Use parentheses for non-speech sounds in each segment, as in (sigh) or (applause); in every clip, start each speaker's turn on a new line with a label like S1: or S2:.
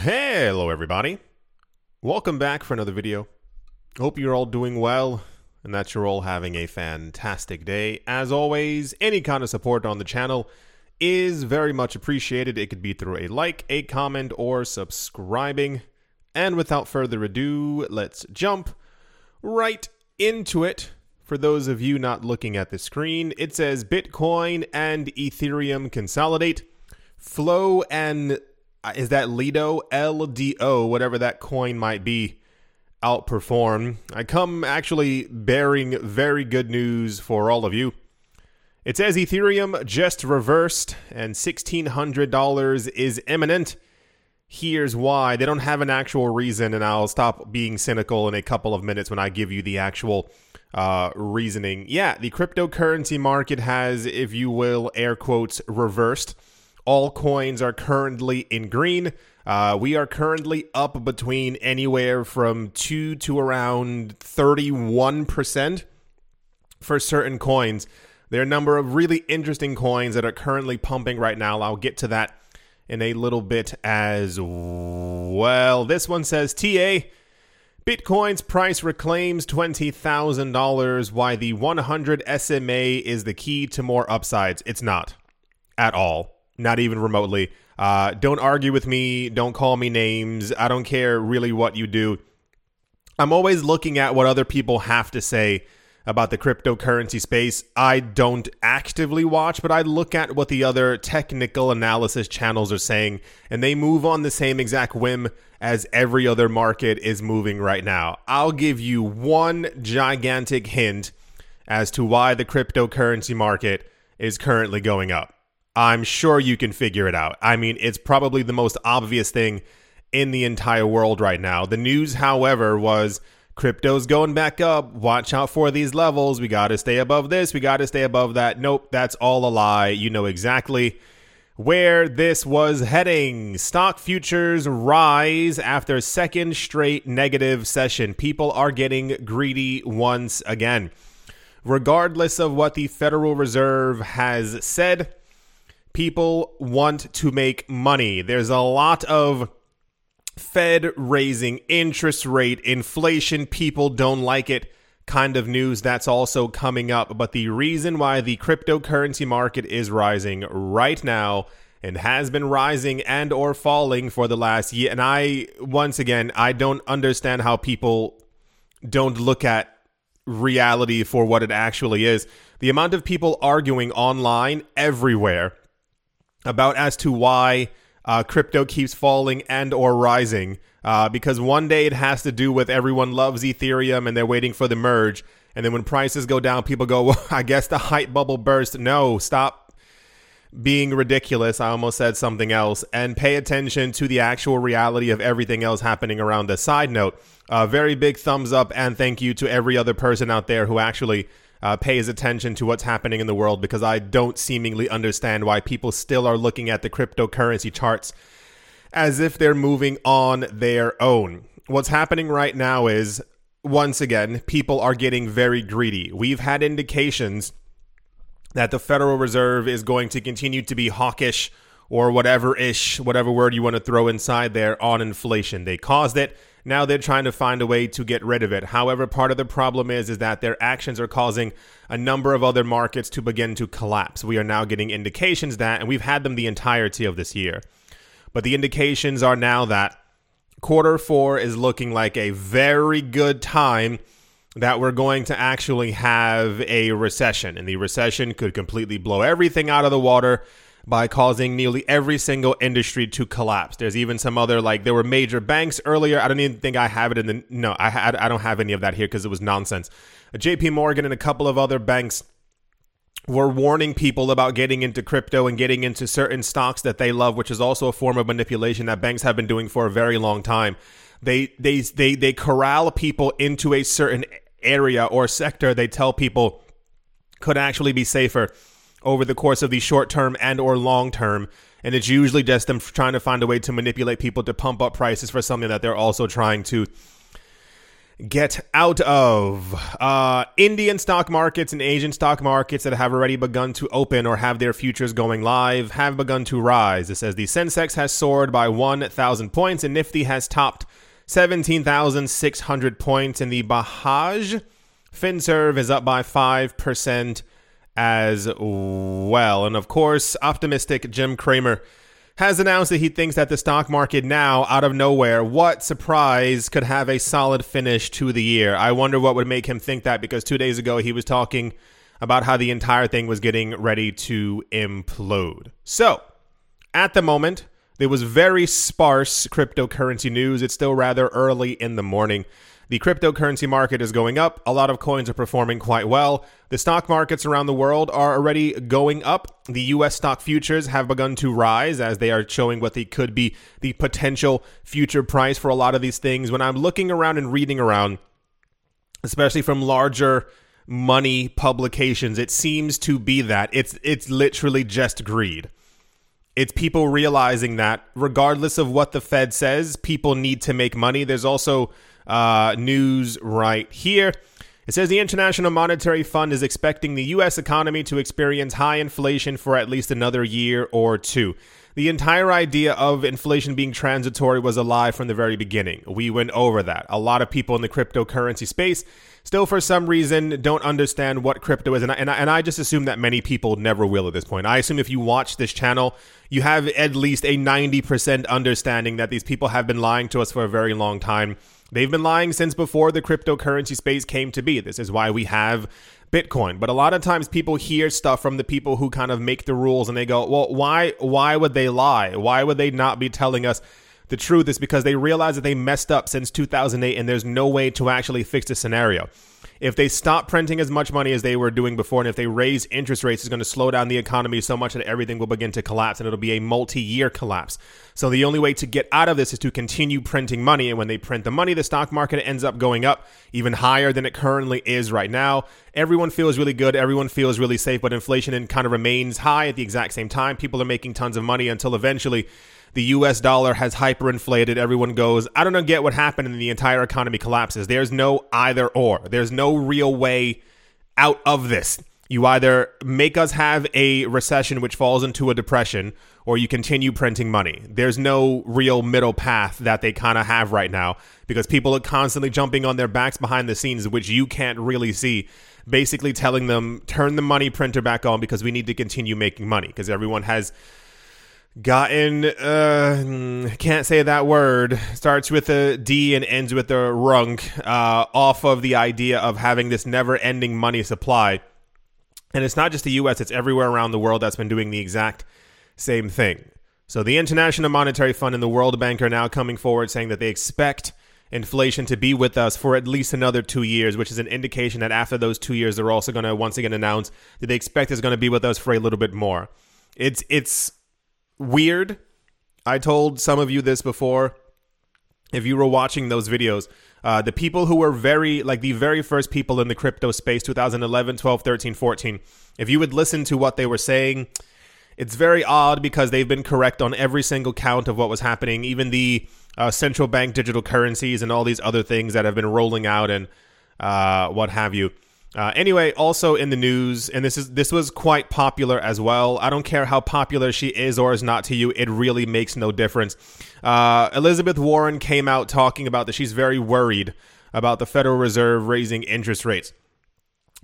S1: Hello, everybody. Welcome back for another video. Hope you're all doing well and that you're all having a fantastic day. As always, any kind of support on the channel is very much appreciated. It could be through a like, a comment, or subscribing. And without further ado, let's jump right into it. For those of you not looking at the screen, it says Bitcoin and Ethereum consolidate. Flow and is that Lido LDO, whatever that coin might be, outperform. I come actually bearing very good news for all of you. It says Ethereum just reversed and $1,600 is imminent. Here's why. They don't have an actual reason, and I'll stop being cynical in a couple of minutes when I give you the actual uh, reasoning. Yeah, the cryptocurrency market has, if you will, air quotes, reversed. All coins are currently in green. Uh, we are currently up between anywhere from 2 to around 31% for certain coins. There are a number of really interesting coins that are currently pumping right now. I'll get to that in a little bit as well. This one says TA Bitcoin's price reclaims $20,000. Why the 100 SMA is the key to more upsides. It's not at all not even remotely. Uh, don't argue with me. Don't call me names. I don't care really what you do. I'm always looking at what other people have to say about the cryptocurrency space. I don't actively watch, but I look at what the other technical analysis channels are saying, and they move on the same exact whim as every other market is moving right now. I'll give you one gigantic hint as to why the cryptocurrency market is currently going up. I'm sure you can figure it out. I mean, it's probably the most obvious thing in the entire world right now. The news, however, was crypto's going back up. Watch out for these levels. We got to stay above this. We got to stay above that. Nope, that's all a lie. You know exactly where this was heading. Stock futures rise after second straight negative session. People are getting greedy once again. Regardless of what the Federal Reserve has said, people want to make money. There's a lot of Fed raising interest rate, inflation, people don't like it kind of news that's also coming up. But the reason why the cryptocurrency market is rising right now and has been rising and or falling for the last year and I once again I don't understand how people don't look at reality for what it actually is. The amount of people arguing online everywhere about as to why uh, crypto keeps falling and or rising uh, because one day it has to do with everyone loves ethereum and they're waiting for the merge. And then when prices go down people go well, (laughs) i guess the hype bubble burst. No stop being ridiculous. I almost said something else. And pay attention to the actual reality of everything else happening around the side note uh, very big thumbs up and thank you to every other person out there who actually uh, pays attention to what's happening in the world because I don't seemingly understand why people still are looking at the cryptocurrency charts as if they're moving on their own. What's happening right now is, once again, people are getting very greedy. We've had indications that the Federal Reserve is going to continue to be hawkish or whatever ish, whatever word you want to throw inside there on inflation. They caused it. Now they're trying to find a way to get rid of it. However, part of the problem is is that their actions are causing a number of other markets to begin to collapse. We are now getting indications that, and we've had them the entirety of this year. But the indications are now that quarter four is looking like a very good time that we're going to actually have a recession. And the recession could completely blow everything out of the water by causing nearly every single industry to collapse. There's even some other like there were major banks earlier. I don't even think I have it in the no. I I don't have any of that here because it was nonsense. J.P. Morgan and a couple of other banks were warning people about getting into crypto and getting into certain stocks that they love, which is also a form of manipulation that banks have been doing for a very long time. They they they they corral people into a certain area or sector. They tell people could actually be safer over the course of the short term and or long term and it's usually just them trying to find a way to manipulate people to pump up prices for something that they're also trying to get out of. Uh, Indian stock markets and Asian stock markets that have already begun to open or have their futures going live have begun to rise. It says the Sensex has soared by 1,000 points and Nifty has topped 17,600 points. And the Bajaj FinServ is up by 5% as well. And of course, optimistic Jim Cramer has announced that he thinks that the stock market now, out of nowhere, what surprise could have a solid finish to the year? I wonder what would make him think that because two days ago he was talking about how the entire thing was getting ready to implode. So, at the moment, there was very sparse cryptocurrency news. It's still rather early in the morning. The cryptocurrency market is going up. A lot of coins are performing quite well. The stock markets around the world are already going up. The US stock futures have begun to rise as they are showing what they could be the potential future price for a lot of these things. When I'm looking around and reading around, especially from larger money publications, it seems to be that it's it's literally just greed. It's people realizing that regardless of what the Fed says, people need to make money. There's also uh, news right here. It says the International Monetary Fund is expecting the U.S. economy to experience high inflation for at least another year or two. The entire idea of inflation being transitory was a lie from the very beginning. We went over that. A lot of people in the cryptocurrency space still, for some reason, don't understand what crypto is. And I, and I, and I just assume that many people never will at this point. I assume if you watch this channel, you have at least a 90% understanding that these people have been lying to us for a very long time They've been lying since before the cryptocurrency space came to be. This is why we have Bitcoin. But a lot of times people hear stuff from the people who kind of make the rules and they go, "Well, why why would they lie? Why would they not be telling us the truth?" Is because they realize that they messed up since 2008 and there's no way to actually fix the scenario if they stop printing as much money as they were doing before, and if they raise interest rates, it's going to slow down the economy so much that everything will begin to collapse and it'll be a multi year collapse. So the only way to get out of this is to continue printing money. And when they print the money, the stock market ends up going up even higher than it currently is right now. Everyone feels really good. Everyone feels really safe, but inflation kind of remains high at the exact same time. People are making tons of money until eventually the US dollar has hyperinflated. Everyone goes, I don't know, get what happened, and the entire economy collapses. There's no either or. There's no real way out of this. You either make us have a recession which falls into a depression, or you continue printing money. There's no real middle path that they kind of have right now because people are constantly jumping on their backs behind the scenes, which you can't really see. Basically, telling them, turn the money printer back on because we need to continue making money because everyone has gotten uh can't say that word starts with a d and ends with a runk uh off of the idea of having this never ending money supply. And it's not just the US it's everywhere around the world that's been doing the exact same thing. So the International Monetary Fund and the World Bank are now coming forward saying that they expect inflation to be with us for at least another 2 years which is an indication that after those 2 years they're also going to once again announce that they expect it's going to be with us for a little bit more. It's it's weird. I told some of you this before. If you were watching those videos, uh, the people who were very, like the very first people in the crypto space, 2011, 12, 13, 14, if you would listen to what they were saying, it's very odd because they've been correct on every single count of what was happening, even the uh, central bank digital currencies and all these other things that have been rolling out and uh, what have you. Uh, anyway, also in the news, and this is this was quite popular as well. I don't care how popular she is or is not to you; it really makes no difference. Uh, Elizabeth Warren came out talking about that she's very worried about the Federal Reserve raising interest rates.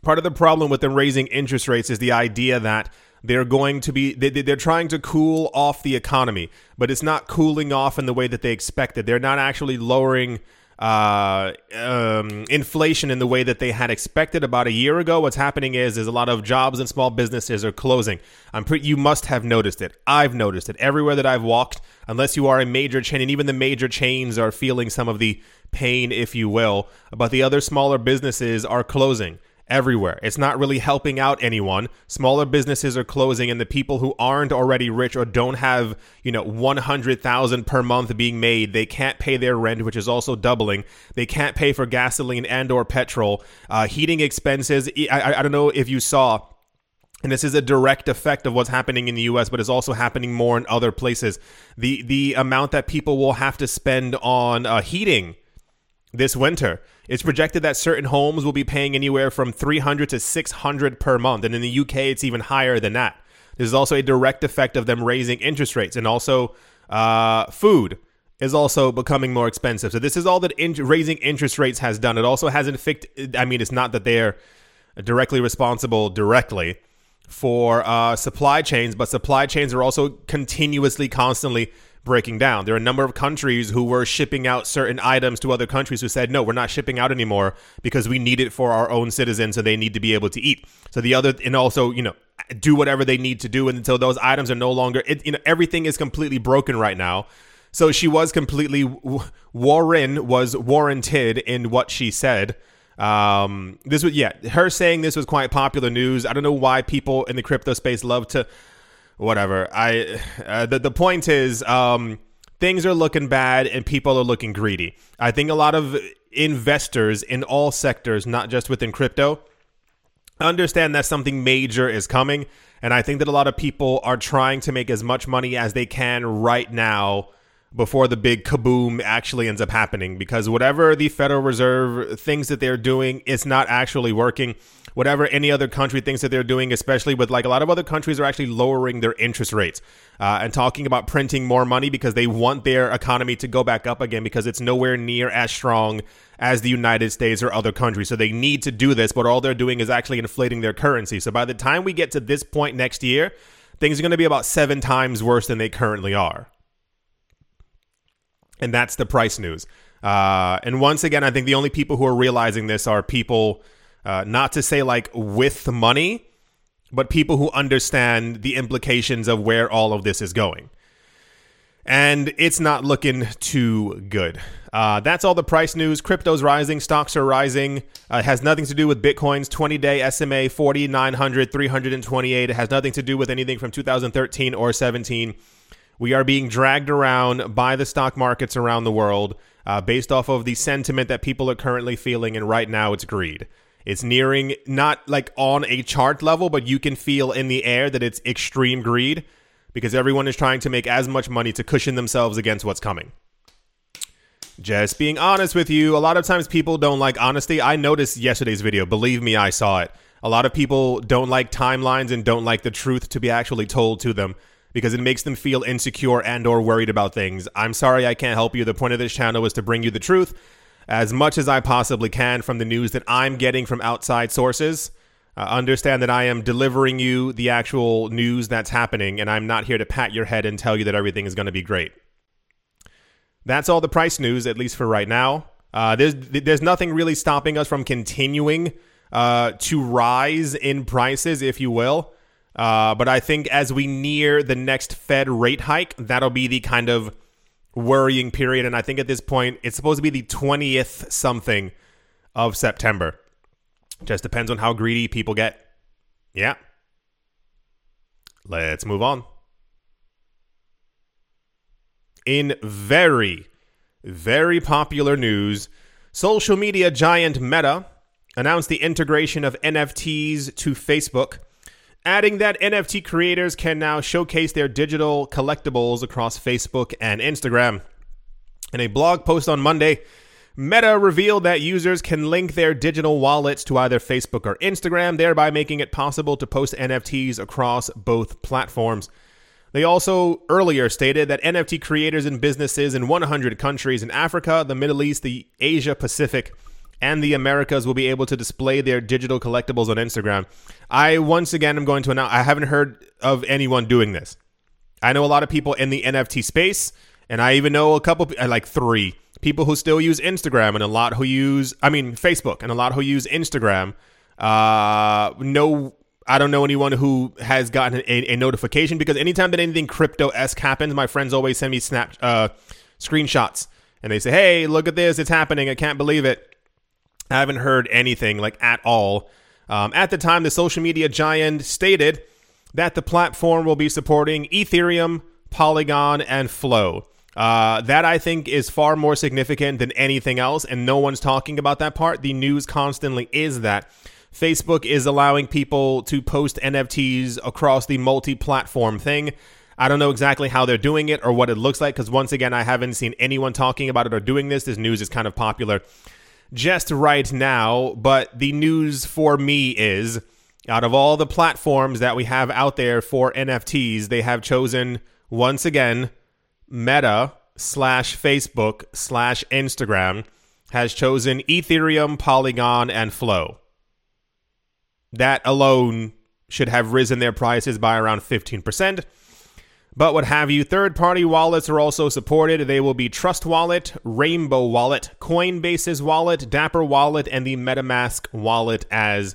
S1: Part of the problem with them raising interest rates is the idea that they're going to be they, they're trying to cool off the economy, but it's not cooling off in the way that they expected. They're not actually lowering uh, um, inflation in the way that they had expected about a year ago. What's happening is is a lot of jobs and small businesses are closing. I'm pretty. You must have noticed it. I've noticed it everywhere that I've walked. Unless you are a major chain, and even the major chains are feeling some of the pain, if you will. But the other smaller businesses are closing everywhere. It's not really helping out anyone. Smaller businesses are closing and the people who aren't already rich or don't have, you know, 100,000 per month being made, they can't pay their rent, which is also doubling. They can't pay for gasoline and or petrol. Uh, heating expenses. I, I don't know if you saw and this is a direct effect of what's happening in the US, but it's also happening more in other places. The the amount that people will have to spend on uh, heating this winter. It's projected that certain homes will be paying anywhere from 300 to 600 per month, and in the UK, it's even higher than that. This is also a direct effect of them raising interest rates, and also uh, food is also becoming more expensive. So this is all that in- raising interest rates has done. It also hasn't affected. I mean, it's not that they're directly responsible directly for uh, supply chains, but supply chains are also continuously, constantly breaking down. There are a number of countries who were shipping out certain items to other countries who said, no, we're not shipping out anymore because we need it for our own citizens so they need to be able to eat. So the other, and also, you know, do whatever they need to do until those items are no longer, it, you know, everything is completely broken right now. So she was completely, Warren was warranted in what she said. Um, this was, yeah, her saying this was quite popular news. I don't know why people in the crypto space love to, whatever. I, uh, the, the point is, um, things are looking bad and people are looking greedy. I think a lot of investors in all sectors, not just within crypto, understand that something major is coming. And I think that a lot of people are trying to make as much money as they can right now before the big kaboom actually ends up happening because whatever the Federal Reserve thinks that they're doing, it's not actually working. Whatever any other country thinks that they're doing, especially with like a lot of other countries are actually lowering their interest rates uh, and talking about printing more money because they want their economy to go back up again because it's nowhere near as strong as the United States or other countries. So they need to do this, but all they're doing is actually inflating their currency. So by the time we get to this point next year, things are going to be about seven times worse than they currently are. And that's the price news. Uh, and once again, I think the only people who are realizing this are people, uh, not to say like with money, but people who understand the implications of where all of this is going. And it's not looking too good. Uh, that's all the price news. Crypto's rising, stocks are rising. Uh, it has nothing to do with Bitcoin's 20 day SMA 4900, 328. It has nothing to do with anything from 2013 or 17. We are being dragged around by the stock markets around the world uh, based off of the sentiment that people are currently feeling, and right now it's greed. It's nearing not like on a chart level, but you can feel in the air that it's extreme greed because everyone is trying to make as much money to cushion themselves against what's coming. Just being honest with you, a lot of times people don't like honesty. I noticed yesterday's video. Believe me, I saw it. A lot of people don't like timelines and don't like the truth to be actually told to them because it makes them feel insecure and or worried about things. I'm sorry I can't help you. The point of this channel is to bring you the truth as much as I possibly can from the news that I'm getting from outside sources. Uh, understand that I am delivering you the actual news that's happening, and I'm not here to pat your head and tell you that everything is going to be great. That's all the price news, at least for right now. Uh, there's there's nothing really stopping us from continuing uh, to rise in prices, if you will. Uh, but I think as we near the next Fed rate hike, that'll be the kind of worrying period. And I think at this point, it's supposed to be the 20th something of September. Just depends on how greedy people get. Yeah. Let's move on. In very, very popular news, social media giant Meta announced the integration of NFTs to Facebook adding that NFT creators can now showcase their digital collectibles across Facebook and Instagram. In a blog post on Monday, Meta revealed that users can link their digital wallets to either Facebook or Instagram, thereby making it possible to post NFTs across both platforms. They also earlier stated that NFT creators and businesses in 100 countries in Africa, the Middle East, the Asia Pacific, and the Americas will be able to display their digital collectibles on Instagram. I once again am going to announce I haven't heard of anyone doing this. I know a lot of people in the NFT space, and I even know a couple, like three people who still use Instagram, and a lot who use, I mean, Facebook, and a lot who use Instagram. Uh, no, I don't know anyone who has gotten a, a notification because anytime that anything crypto esque happens, my friends always send me snap uh, screenshots, and they say, "Hey, look at this! It's happening! I can't believe it." I haven't heard anything like at all. Um, at the time, the social media giant stated that the platform will be supporting Ethereum, Polygon, and Flow. Uh, that I think is far more significant than anything else, and no one's talking about that part. The news constantly is that Facebook is allowing people to post NFTs across the multi platform thing. I don't know exactly how they're doing it or what it looks like because once again, I haven't seen anyone talking about it or doing this. This news is kind of popular just right now, but the news for me is out of all the platforms that we have out there for NFTs, they have chosen once again Meta slash Facebook slash Instagram has chosen Ethereum, Polygon, and Flow. That alone should have risen their prices by around 15%. But what have you, third party wallets are also supported. They will be Trust Wallet, Rainbow Wallet, Coinbase's wallet, Dapper Wallet, and the MetaMask wallet as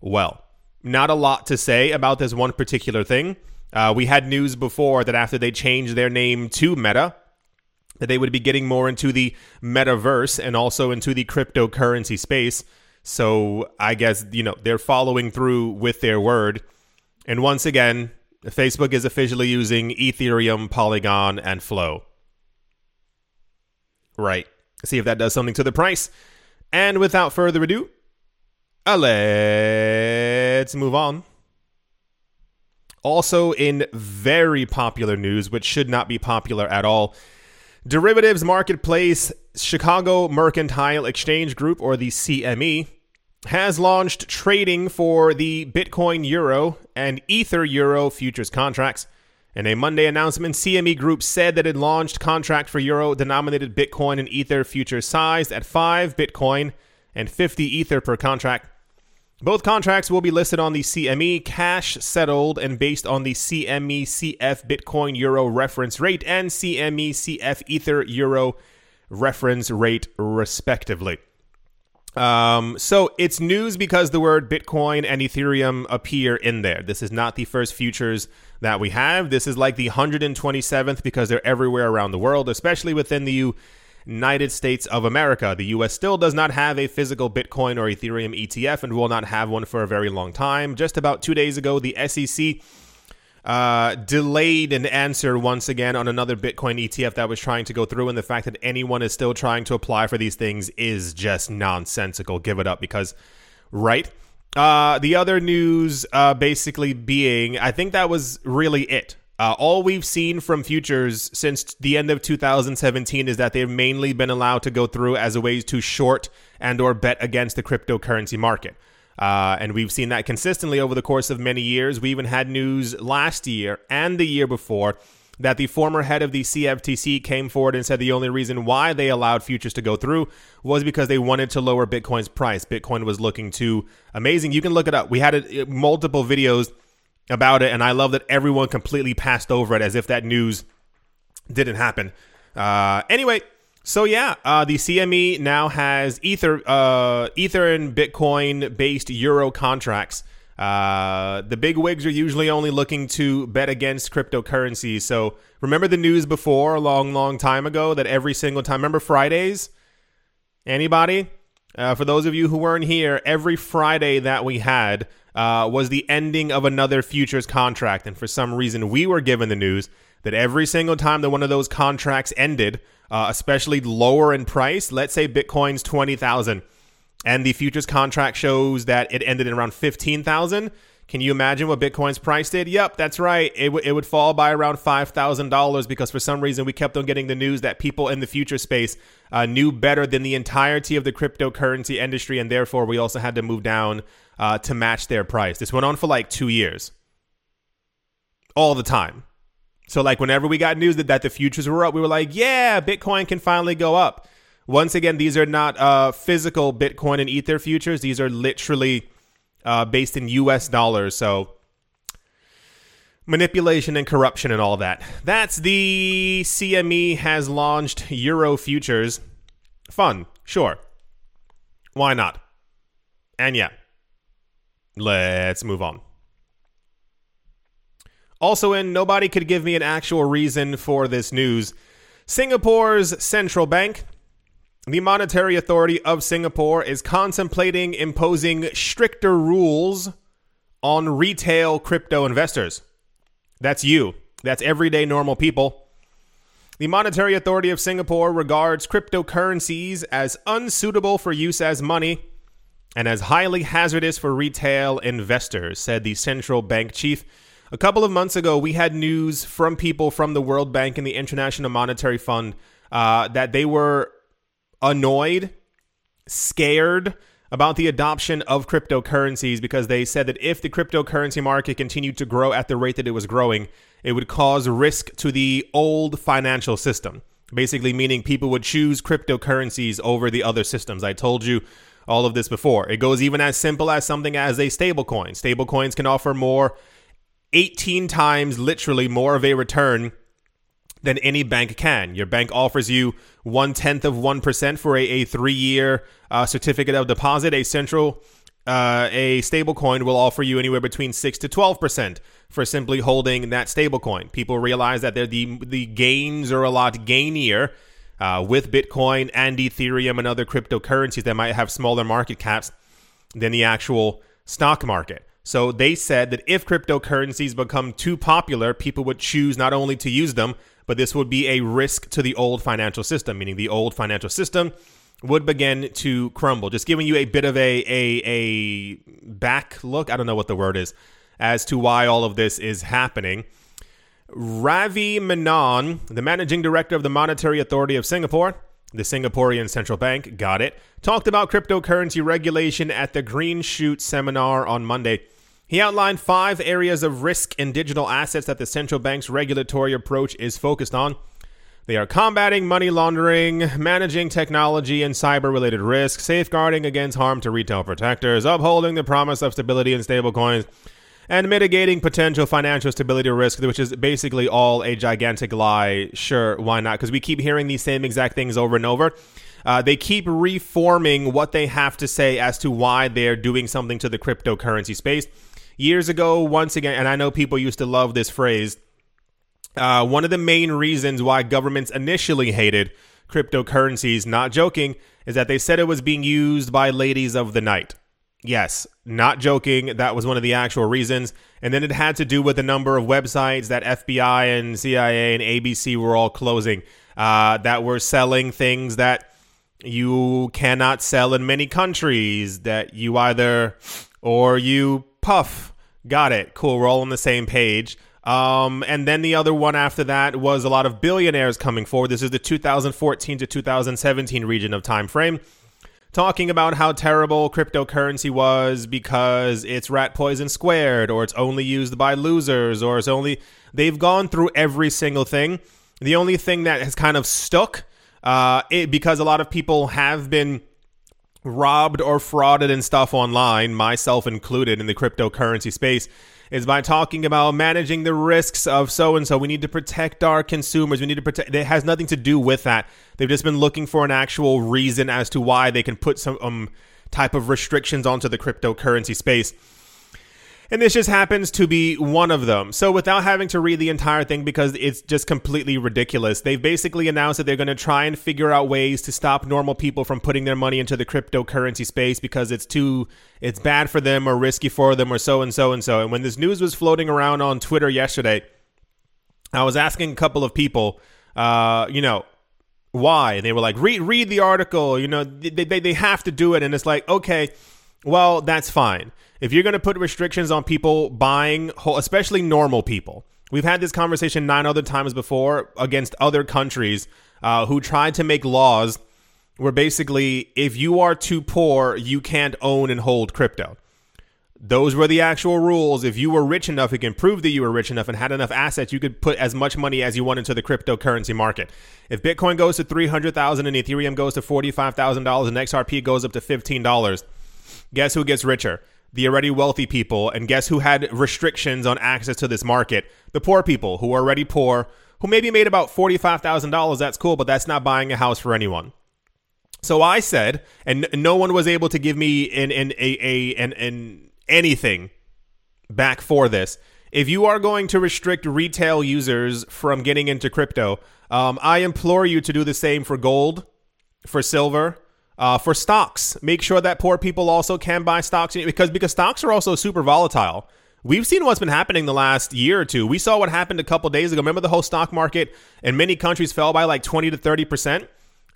S1: well. Not a lot to say about this one particular thing. Uh, we had news before that after they changed their name to Meta, that they would be getting more into the metaverse and also into the cryptocurrency space. So I guess, you know, they're following through with their word. And once again, Facebook is officially using Ethereum, Polygon, and Flow. Right. See if that does something to the price. And without further ado, uh, let's move on. Also, in very popular news, which should not be popular at all, derivatives marketplace Chicago Mercantile Exchange Group, or the CME, has launched trading for the Bitcoin Euro and Ether Euro futures contracts. In a Monday announcement, CME Group said that it launched contract for Euro denominated Bitcoin and Ether futures sized at 5 Bitcoin and 50 Ether per contract. Both contracts will be listed on the CME, cash settled and based on the CME CF Bitcoin Euro reference rate and CME CF Ether Euro reference rate, respectively. Um, so it's news because the word Bitcoin and Ethereum appear in there. This is not the first futures that we have. This is like the 127th because they're everywhere around the world, especially within the United States of America. The US still does not have a physical Bitcoin or Ethereum ETF and will not have one for a very long time. Just about two days ago, the SEC uh, delayed an answer once again on another Bitcoin ETF that was trying to go through, and the fact that anyone is still trying to apply for these things is just nonsensical. Give it up because, right? Uh, the other news uh, basically being, I think that was really it. Uh, all we've seen from futures since the end of 2017 is that they've mainly been allowed to go through as a way to short and or bet against the cryptocurrency market. Uh, and we've seen that consistently over the course of many years. We even had news last year and the year before that the former head of the CFTC came forward and said the only reason why they allowed futures to go through was because they wanted to lower Bitcoin's price. Bitcoin was looking too amazing. You can look it up. We had a, multiple videos about it, and I love that everyone completely passed over it as if that news didn't happen. Uh, anyway, so yeah, uh, the CME now has Ether, uh, Ether and Bitcoin based Euro contracts. Uh, the big wigs are usually only looking to bet against cryptocurrency. So remember the news before a long, long time ago that every single time. Remember Fridays? Anybody? Uh, for those of you who weren't here, every Friday that we had uh, was the ending of another futures contract. And for some reason, we were given the news that every single time that one of those contracts ended, uh, especially lower in price, let's say Bitcoin's 20,000 and the futures contract shows that it ended in around 15,000. Can you imagine what Bitcoin's price did? Yep, that's right. It, w- it would fall by around $5,000 because for some reason we kept on getting the news that people in the future space uh, knew better than the entirety of the cryptocurrency industry, and therefore we also had to move down uh, to match their price. This went on for like two years, all the time. So, like, whenever we got news that, that the futures were up, we were like, yeah, Bitcoin can finally go up. Once again, these are not uh, physical Bitcoin and Ether futures. These are literally uh, based in US dollars. So, manipulation and corruption and all that. That's the CME has launched Euro futures. Fun, sure. Why not? And yeah, let's move on. Also, in nobody could give me an actual reason for this news. Singapore's central bank, the Monetary Authority of Singapore, is contemplating imposing stricter rules on retail crypto investors. That's you. That's everyday normal people. The Monetary Authority of Singapore regards cryptocurrencies as unsuitable for use as money and as highly hazardous for retail investors, said the central bank chief A couple of months ago, we had news from people from the World Bank and the International Monetary Fund uh, that they were annoyed, scared about the adoption of cryptocurrencies because they said that if the cryptocurrency market continued to grow at the rate that it was growing, it would cause risk to the old financial system. Basically, meaning people would choose cryptocurrencies over the other systems. I told you all of this before. It goes even as simple as something as a stablecoin. Stablecoins can offer more, 18 times literally more of a return than any bank can. Your bank offers you one tenth of 1% for a, a three year uh, certificate of deposit. A central, uh, a stablecoin will offer you anywhere between 6 to 12% for simply holding that stablecoin. People realize that the, the gains are a lot gainier uh, with Bitcoin and Ethereum and other cryptocurrencies that might have smaller market caps than the actual stock market. So they said that if cryptocurrencies become too popular, people would choose not only to use them, but this would be a risk to the old financial system, meaning the old financial system would begin to crumble. Just giving you a bit of a a a back look, I don't know what the word is, as to why all of this is happening. Ravi Menon, the managing director of the Monetary Authority of Singapore, the Singaporean central bank, got it, talked about cryptocurrency regulation at the Green Shoot seminar on Monday. He outlined five areas of risk in digital assets that the central bank's regulatory approach is focused on. They are combating money laundering, managing technology and cyber related risks, safeguarding against harm to retail protectors, upholding the promise of stability in stablecoins, and mitigating potential financial stability risk, which is basically all a gigantic lie. Sure, why not? Because we keep hearing these same exact things over and over. Uh, they keep reforming what they have to say as to why they're doing something to the cryptocurrency space. Years ago, once again, and I know people used to love this phrase, uh, one of the main reasons why governments initially hated cryptocurrencies, not joking, is that they said it was being used by ladies of the night. Yes, not joking. That was one of the actual reasons. And then it had to do with the number of websites that FBI and CIA and ABC were all closing uh, that were selling things that you cannot sell in many countries, that you either or you puff. Got it. Cool. We're all on the same page. Um, and then the other one after that was a lot of billionaires coming forward. This is the 2014 to 2017 region of time frame talking about how terrible cryptocurrency was because it's rat poison squared or it's only used by losers or it's only they've gone through every single thing the only thing that has kind of stuck uh, it, because a lot of people have been robbed or frauded and stuff online myself included in the cryptocurrency space is by talking about managing the risks of so and so. We need to protect our consumers. We need to protect. It has nothing to do with that. They've just been looking for an actual reason as to why they can put some um, type of restrictions onto the cryptocurrency space. And this just happens to be one of them. So, without having to read the entire thing because it's just completely ridiculous, they've basically announced that they're going to try and figure out ways to stop normal people from putting their money into the cryptocurrency space because it's too, it's bad for them or risky for them or so and so and so. And when this news was floating around on Twitter yesterday, I was asking a couple of people, uh, you know, why? And they were like, read, read the article, you know, they, they, they have to do it. And it's like, okay, well, that's fine if you're going to put restrictions on people buying, especially normal people, we've had this conversation nine other times before against other countries uh, who tried to make laws where basically, if you are too poor, you can't own and hold crypto. Those were the actual rules. If you were rich enough, it can prove that you were rich enough and had enough assets, you could put as much money as you want into the cryptocurrency market. If Bitcoin goes to 300,000 and Ethereum goes to $45,000 and XRP goes up to $15, guess who gets richer? The already wealthy people, and guess who had restrictions on access to this market? The poor people who are already poor, who maybe made about $45,000. That's cool, but that's not buying a house for anyone. So I said, and no one was able to give me an, an, a, a, an anything back for this. If you are going to restrict retail users from getting into crypto, um, I implore you to do the same for gold, for silver, uh, for stocks, make sure that poor people also can buy stocks because because stocks are also super volatile. We've seen what's been happening the last year or two. We saw what happened a couple days ago. Remember the whole stock market in many countries fell by like 20 to 30 percent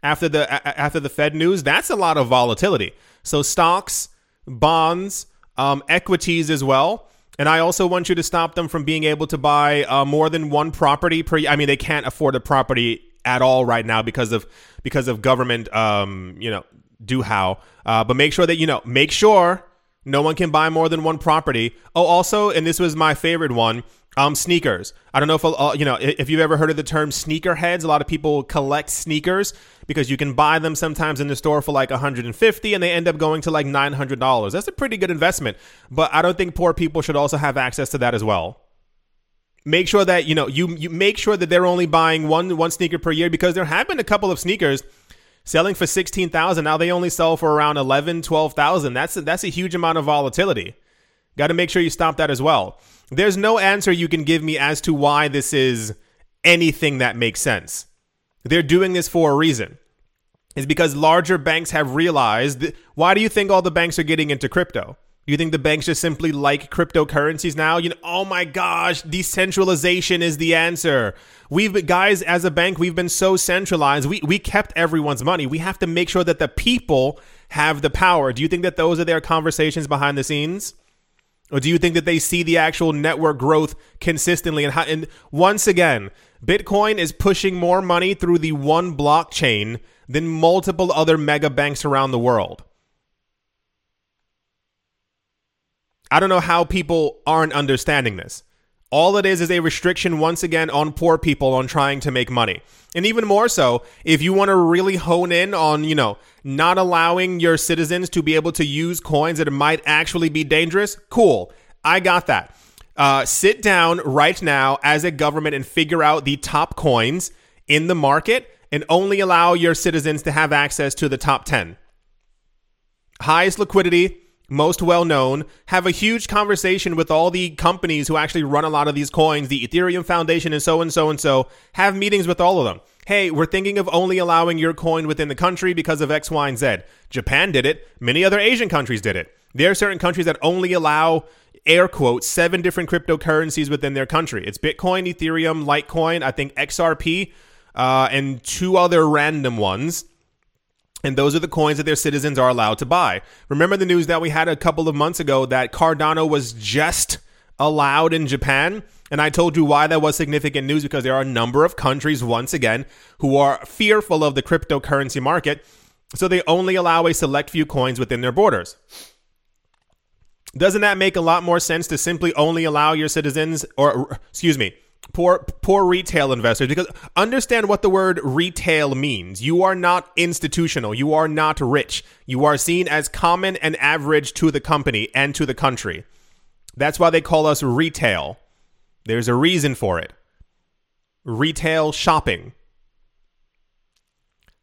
S1: after the after the Fed news. That's a lot of volatility. So stocks, bonds, um, equities as well. And I also want you to stop them from being able to buy uh, more than one property per. I mean, they can't afford a property at all right now because of because of government, um, you know, do how. Uh, but make sure that you know, make sure no one can buy more than one property. Oh, also, and this was my favorite one. Um, sneakers. I don't know if uh, you know if you've ever heard of the term sneakerheads. A lot of people collect sneakers because you can buy them sometimes in the store for like 150 and they end up going to like $900. That's a pretty good investment, but I don't think poor people should also have access to that as well. Make sure that you know you you make sure that they're only buying one one sneaker per year because there have been a couple of sneakers selling for 16,000 now they only sell for around 11 12,000 that's a, that's a huge amount of volatility got to make sure you stop that as well there's no answer you can give me as to why this is anything that makes sense. They're doing this for a reason. It's because larger banks have realized why do you think all the banks are getting into crypto? Do you think the banks just simply like cryptocurrencies now? You know, oh my gosh, decentralization is the answer. We've guys as a bank, we've been so centralized. We we kept everyone's money. We have to make sure that the people have the power. Do you think that those are their conversations behind the scenes? Or do you think that they see the actual network growth consistently? And, how, and once again, Bitcoin is pushing more money through the one blockchain than multiple other mega banks around the world. I don't know how people aren't understanding this. All it is is a restriction once again on poor people on trying to make money. And even more so, if you want to really hone in on, you know, not allowing your citizens to be able to use coins that might actually be dangerous, cool. I got that. Uh, sit down right now as a government and figure out the top coins in the market and only allow your citizens to have access to the top 10. Highest liquidity, most well known, have a huge conversation with all the companies who actually run a lot of these coins, the Ethereum Foundation, and so and so and so. Have meetings with all of them. Hey, we're thinking of only allowing your coin within the country because of X, Y, and Z. Japan did it. Many other Asian countries did it. There are certain countries that only allow air quotes seven different cryptocurrencies within their country. It's Bitcoin, Ethereum, Litecoin, I think XRP, uh, and two other random ones. And those are the coins that their citizens are allowed to buy. Remember the news that we had a couple of months ago that Cardano was just allowed in Japan? And I told you why that was significant news because there are a number of countries, once again, who are fearful of the cryptocurrency market. So they only allow a select few coins within their borders. Doesn't that make a lot more sense to simply only allow your citizens, or excuse me, poor poor retail investors because understand what the word retail means. You are not institutional. You are not rich. You are seen as common and average to the company and to the country. That's why they call us retail. There's a reason for it. Retail shopping.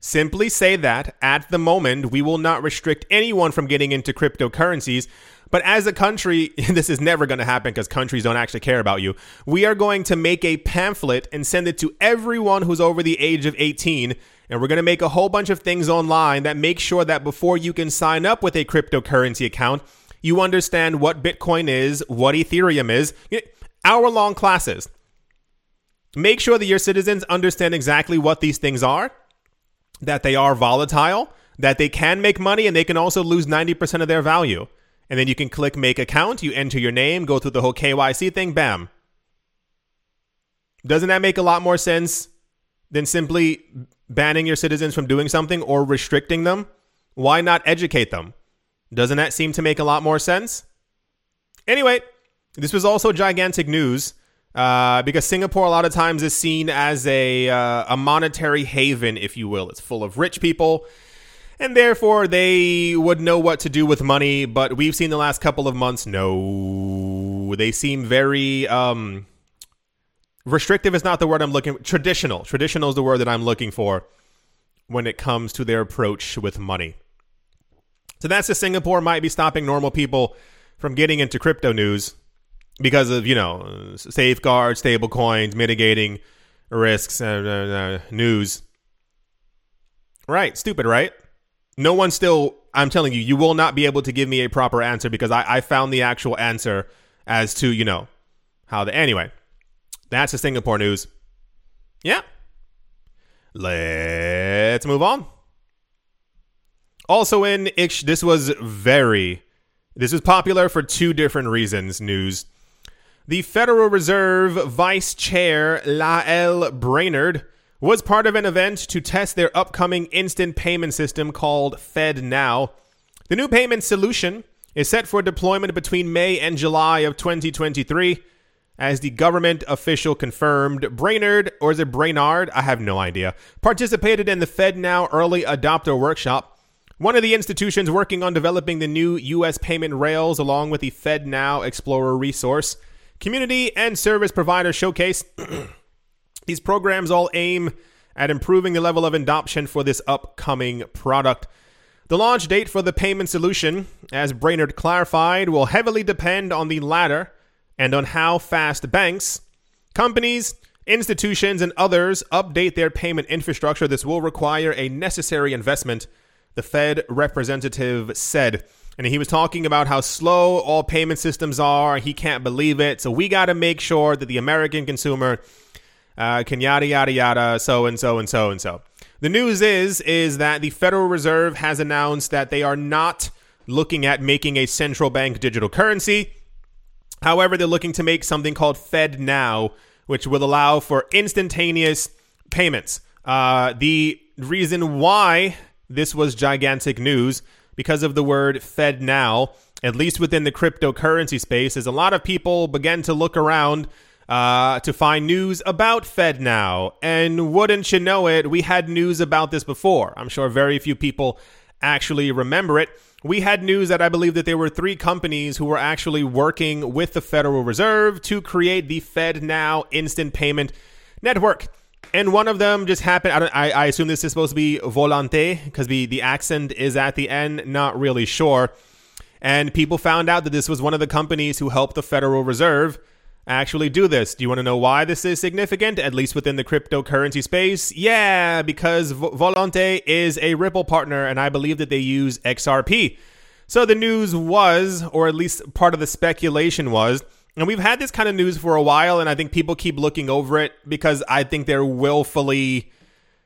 S1: Simply say that at the moment, we will not restrict anyone from getting into cryptocurrencies. But as a country, (laughs) this is never going to happen because countries don't actually care about you. We are going to make a pamphlet and send it to everyone who's over the age of 18. And we're going to make a whole bunch of things online that make sure that before you can sign up with a cryptocurrency account, you understand what Bitcoin is, what Ethereum is, hour long classes. Make sure that your citizens understand exactly what these things are that they are volatile, that they can make money, and they can also lose 90% of their value. And then you can click make account, you enter your name, go through the whole KYC thing, bam. Doesn't that make a lot more sense than simply banning your citizens from doing something or restricting them? Why not educate them? Doesn't that seem to make a lot more sense? Anyway, this was also gigantic news uh, because Singapore a lot of times is seen as a uh, a monetary haven, if you will. It's full of rich people, and therefore they would know what to do with money. But we've seen the last couple of months, no, they seem very um, restrictive. Is not the word I'm looking. Traditional, traditional is the word that I'm looking for when it comes to their approach with money. So that's the Singapore might be stopping normal people from getting into crypto news because of you know safeguards, stable coins, mitigating risks, uh, uh, news. Right, stupid, right? No one still. I'm telling you, you will not be able to give me a proper answer because I, I found the actual answer as to you know how the anyway. That's the Singapore news. Yeah. Let's move on. Also in Ish, this was very this was popular for two different reasons, news. The Federal Reserve Vice Chair Lael Brainard was part of an event to test their upcoming instant payment system called FedNow. The new payment solution is set for deployment between May and July of 2023. As the government official confirmed, Brainerd, or is it Brainard? I have no idea, participated in the FedNow early adopter workshop. One of the institutions working on developing the new U.S. payment rails, along with the FedNow Explorer resource, community and service provider showcase. (clears throat) These programs all aim at improving the level of adoption for this upcoming product. The launch date for the payment solution, as Brainard clarified, will heavily depend on the latter and on how fast banks, companies, institutions, and others update their payment infrastructure. This will require a necessary investment, the Fed representative said. And he was talking about how slow all payment systems are. He can't believe it. So we got to make sure that the American consumer uh, can yada yada yada, so and so and so and so. The news is is that the Federal Reserve has announced that they are not looking at making a central bank digital currency. However, they're looking to make something called Fed Now, which will allow for instantaneous payments. Uh, the reason why this was gigantic news because of the word Fed Now, at least within the cryptocurrency space, is a lot of people began to look around uh, to find news about FedNow. And wouldn't you know it, we had news about this before. I'm sure very few people actually remember it. We had news that I believe that there were three companies who were actually working with the Federal Reserve to create the FedNow instant payment network. And one of them just happened. I, I, I assume this is supposed to be Volante because the, the accent is at the end. Not really sure. And people found out that this was one of the companies who helped the Federal Reserve actually do this. Do you want to know why this is significant, at least within the cryptocurrency space? Yeah, because Volante is a Ripple partner, and I believe that they use XRP. So the news was, or at least part of the speculation was, and we've had this kind of news for a while, and I think people keep looking over it because I think they're willfully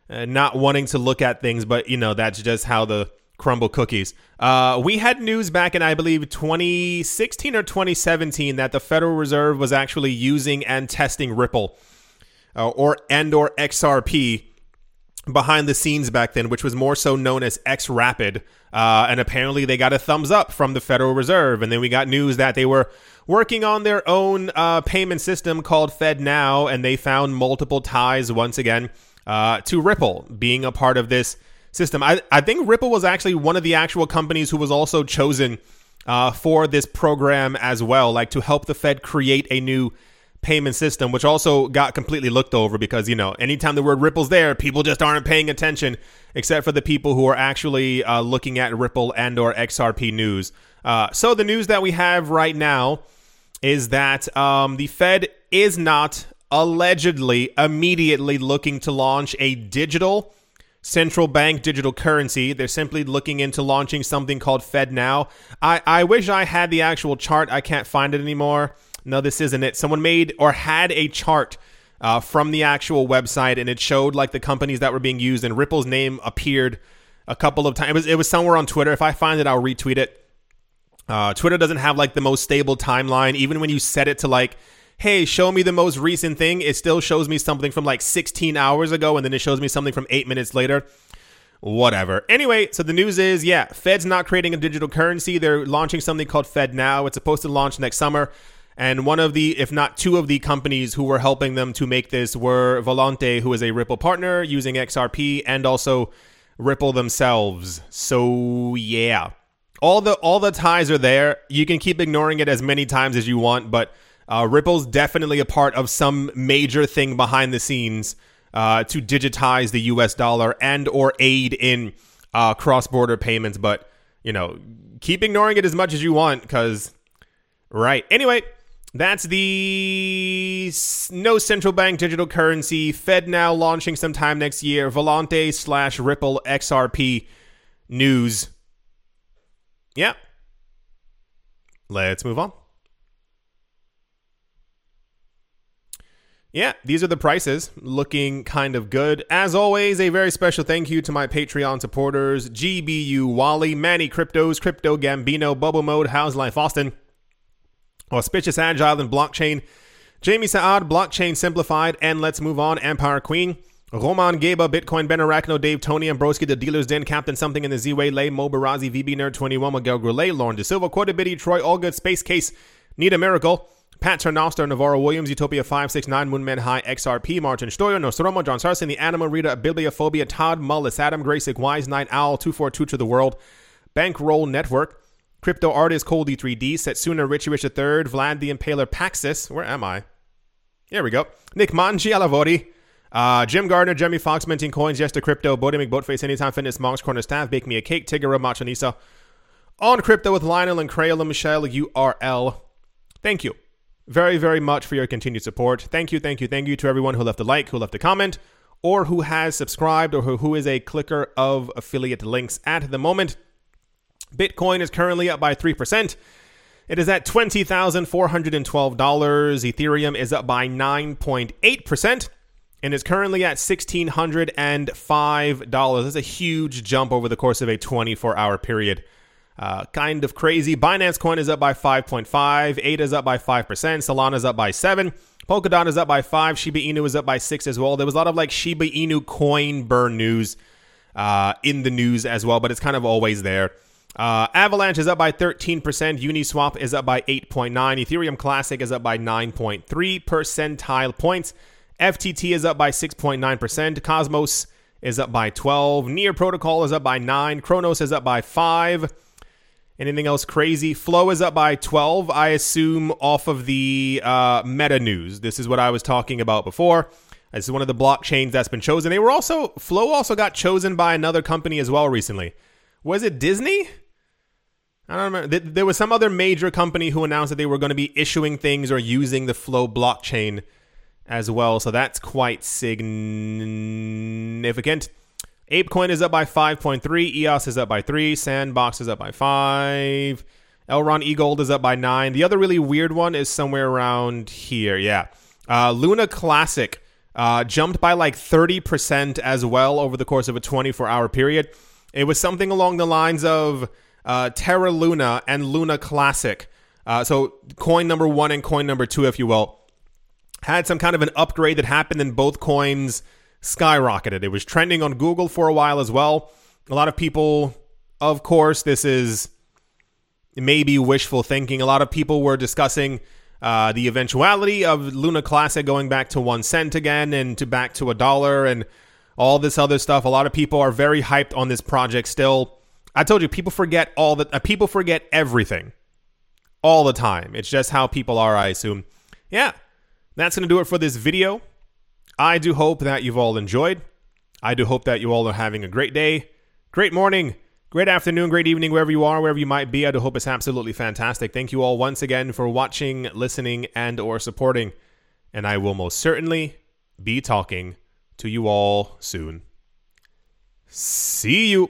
S1: uh, not wanting to look at things, but you know, that's just how the crumble cookies. Uh, we had news back in, I believe, 2016 or 2017 that the Federal Reserve was actually using and testing Ripple uh, or and or XRP behind the scenes back then, which was more so known as X Rapid. Uh, and apparently they got a thumbs up from the Federal Reserve. And then we got news that they were working on their own uh, payment system called FedNow, and they found multiple ties once again uh, to Ripple being a part of this system. I, I think Ripple was actually one of the actual companies who was also chosen uh, for this program as well, like to help the Fed create a new payment system, which also got completely looked over because, you know, anytime the word Ripple's there, people just aren't paying attention, except for the people who are actually uh, looking at Ripple and or XRP news. Uh, so the news that we have right now is that um, the Fed is not allegedly immediately looking to launch a digital central bank digital currency. They're simply looking into launching something called FedNow. I, I wish I had the actual chart. I can't find it anymore. No, this isn't it. Someone made or had a chart uh, from the actual website, and it showed like the companies that were being used, and Ripple's name appeared a couple of times. It was, it was somewhere on Twitter. If I find it, I'll retweet it. Uh, Twitter doesn't have like the most stable timeline. Even when you set it to like hey, show me the most recent thing, it still shows me something from like 16 hours ago and then it shows me something from eight minutes later. Whatever. Anyway, so the news is yeah, Fed's not creating a digital currency. They're launching something called Fed Now. It's supposed to launch next summer. And one of the, if not two of the companies who were helping them to make this were Volante, who is a Ripple partner using XRP, and also Ripple themselves. So yeah. All the all the ties are there. You can keep ignoring it as many times as you want, but uh, Ripple's definitely a part of some major thing behind the scenes uh, to digitize the U.S. dollar and or aid in uh, cross-border payments. But you know, keep ignoring it as much as you want, because right. Anyway, that's the no central bank digital currency. Fed now launching sometime next year. Volante slash Ripple XRP news. Yeah. Let's move on. Yeah, these are the prices looking kind of good. As always, a very special thank you to my Patreon supporters GBU Wally, Manny Cryptos, Crypto Gambino, Bubble Mode, How's Life Austin, Auspicious Agile and Blockchain, Jamie Saad, Blockchain Simplified, and Let's Move On, Empire Queen. Roman Geba, Bitcoin, Ben Arachno, Dave, Tony, Ambroski, The Dealer's Den, Captain Something in the Z-Way, Lay, Mo Barazi, VB Nerd 21, Miguel Goulet, Lauren De Silva, Quotabitty, Troy Allgood, Space Case, Need a Miracle, Pat Ternoster, Navarro Williams, Utopia 569, Moonman High, XRP, Martin Stoyer, Nostromo, John Sarson, The Anima, Rita, Bibliophobia, Todd Mullis, Adam Graysick, Wise Night Owl, 242 to the World, Bankroll Network, Crypto Artist, Coldy 3D, Setsuna, Richie Rich III, Vlad the Impaler, Paxis, where am I? There we go. Nick Manji, Alavori, uh, Jim Gardner, Jeremy Fox, minting coins, Yes to Crypto, Bodie McBoatface, Anytime Fitness, Monk's Corner Staff, Bake Me a Cake, Tigger, Machanisa, on Crypto with Lionel and Crayola Michelle URL. Thank you very, very much for your continued support. Thank you, thank you, thank you to everyone who left a like, who left a comment, or who has subscribed, or who, who is a clicker of affiliate links at the moment. Bitcoin is currently up by 3%. It is at $20,412. Ethereum is up by 9.8% and is currently at $1,605. That's a huge jump over the course of a 24 hour period. Uh, kind of crazy. Binance Coin is up by 5.5. ADA is up by 5%. Solana is up by 7. Polkadot is up by 5. Shiba Inu is up by 6 as well. There was a lot of like Shiba Inu coin burn news uh, in the news as well, but it's kind of always there. Uh, Avalanche is up by 13%. Uniswap is up by 8.9. Ethereum Classic is up by 9.3 percentile points. FTT is up by 6.9%. Cosmos is up by 12. Near Protocol is up by 9. Cronos is up by 5. Anything else crazy? Flow is up by 12, I assume, off of the uh, meta news. This is what I was talking about before. This is one of the blockchains that's been chosen. They were also, Flow also got chosen by another company as well recently. Was it Disney? I don't remember. There was some other major company who announced that they were going to be issuing things or using the Flow blockchain as well. So that's quite significant. ApeCoin is up by 5.3. EOS is up by 3. Sandbox is up by 5. Elrond eGold is up by 9. The other really weird one is somewhere around here. Yeah. Uh, Luna Classic uh, jumped by like 30% as well over the course of a 24 hour period. It was something along the lines of uh, Terra Luna and Luna Classic. Uh, so coin number one and coin number two, if you will had some kind of an upgrade that happened in both coins skyrocketed. It was trending on Google for a while as well. A lot of people, of course, this is maybe wishful thinking. A lot of people were discussing uh, the eventuality of Luna Classic going back to one cent again and to back to a dollar and all this other stuff. A lot of people are very hyped on this project still. I told you, people forget all the uh, people forget everything all the time. It's just how people are, I assume. Yeah, that's going to do it for this video. I do hope that you've all enjoyed. I do hope that you all are having a great day, great morning, great afternoon, great evening, wherever you are, wherever you might be. I do hope it's absolutely fantastic. Thank you all once again for watching, listening, and or supporting. And I will most certainly be talking to you all soon. See you.